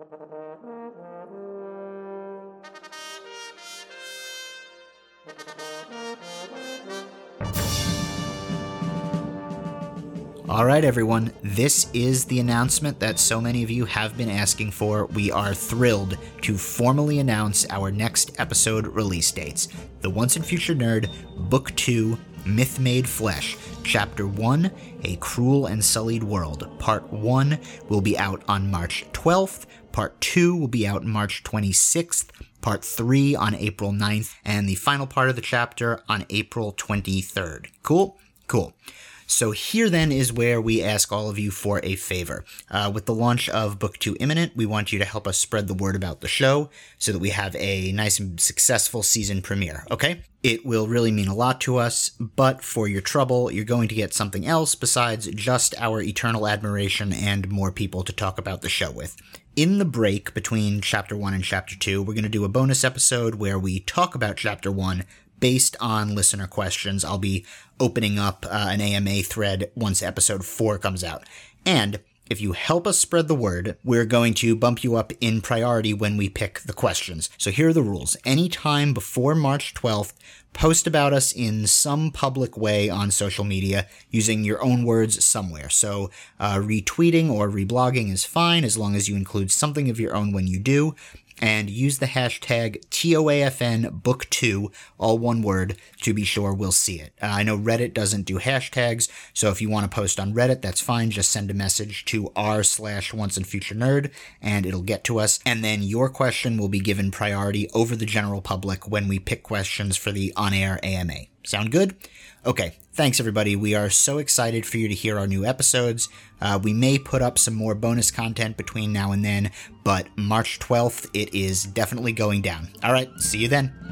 All right, everyone, this is the announcement that so many of you have been asking for. We are thrilled to formally announce our next episode release dates The Once and Future Nerd, Book 2, Myth Made Flesh. Chapter 1, A Cruel and Sullied World. Part 1 will be out on March 12th. Part 2 will be out March 26th. Part 3 on April 9th. And the final part of the chapter on April 23rd. Cool? Cool. So here then is where we ask all of you for a favor. Uh, with the launch of Book 2 imminent, we want you to help us spread the word about the show so that we have a nice and successful season premiere, okay? It will really mean a lot to us, but for your trouble, you're going to get something else besides just our eternal admiration and more people to talk about the show with. In the break between chapter 1 and chapter 2, we're going to do a bonus episode where we talk about chapter 1 based on listener questions. I'll be opening up uh, an AMA thread once episode four comes out. And if you help us spread the word, we're going to bump you up in priority when we pick the questions. So here are the rules. Anytime before March 12th, post about us in some public way on social media using your own words somewhere. So uh, retweeting or reblogging is fine as long as you include something of your own when you do and use the hashtag TOAFN book 2, all one word, to be sure we'll see it. Uh, I know Reddit doesn't do hashtags, so if you want to post on Reddit, that's fine. Just send a message to r slash once and future nerd, and it'll get to us. And then your question will be given priority over the general public when we pick questions for the on air AMA. Sound good? Okay, thanks everybody. We are so excited for you to hear our new episodes. Uh, we may put up some more bonus content between now and then, but March 12th, it is definitely going down. All right, see you then.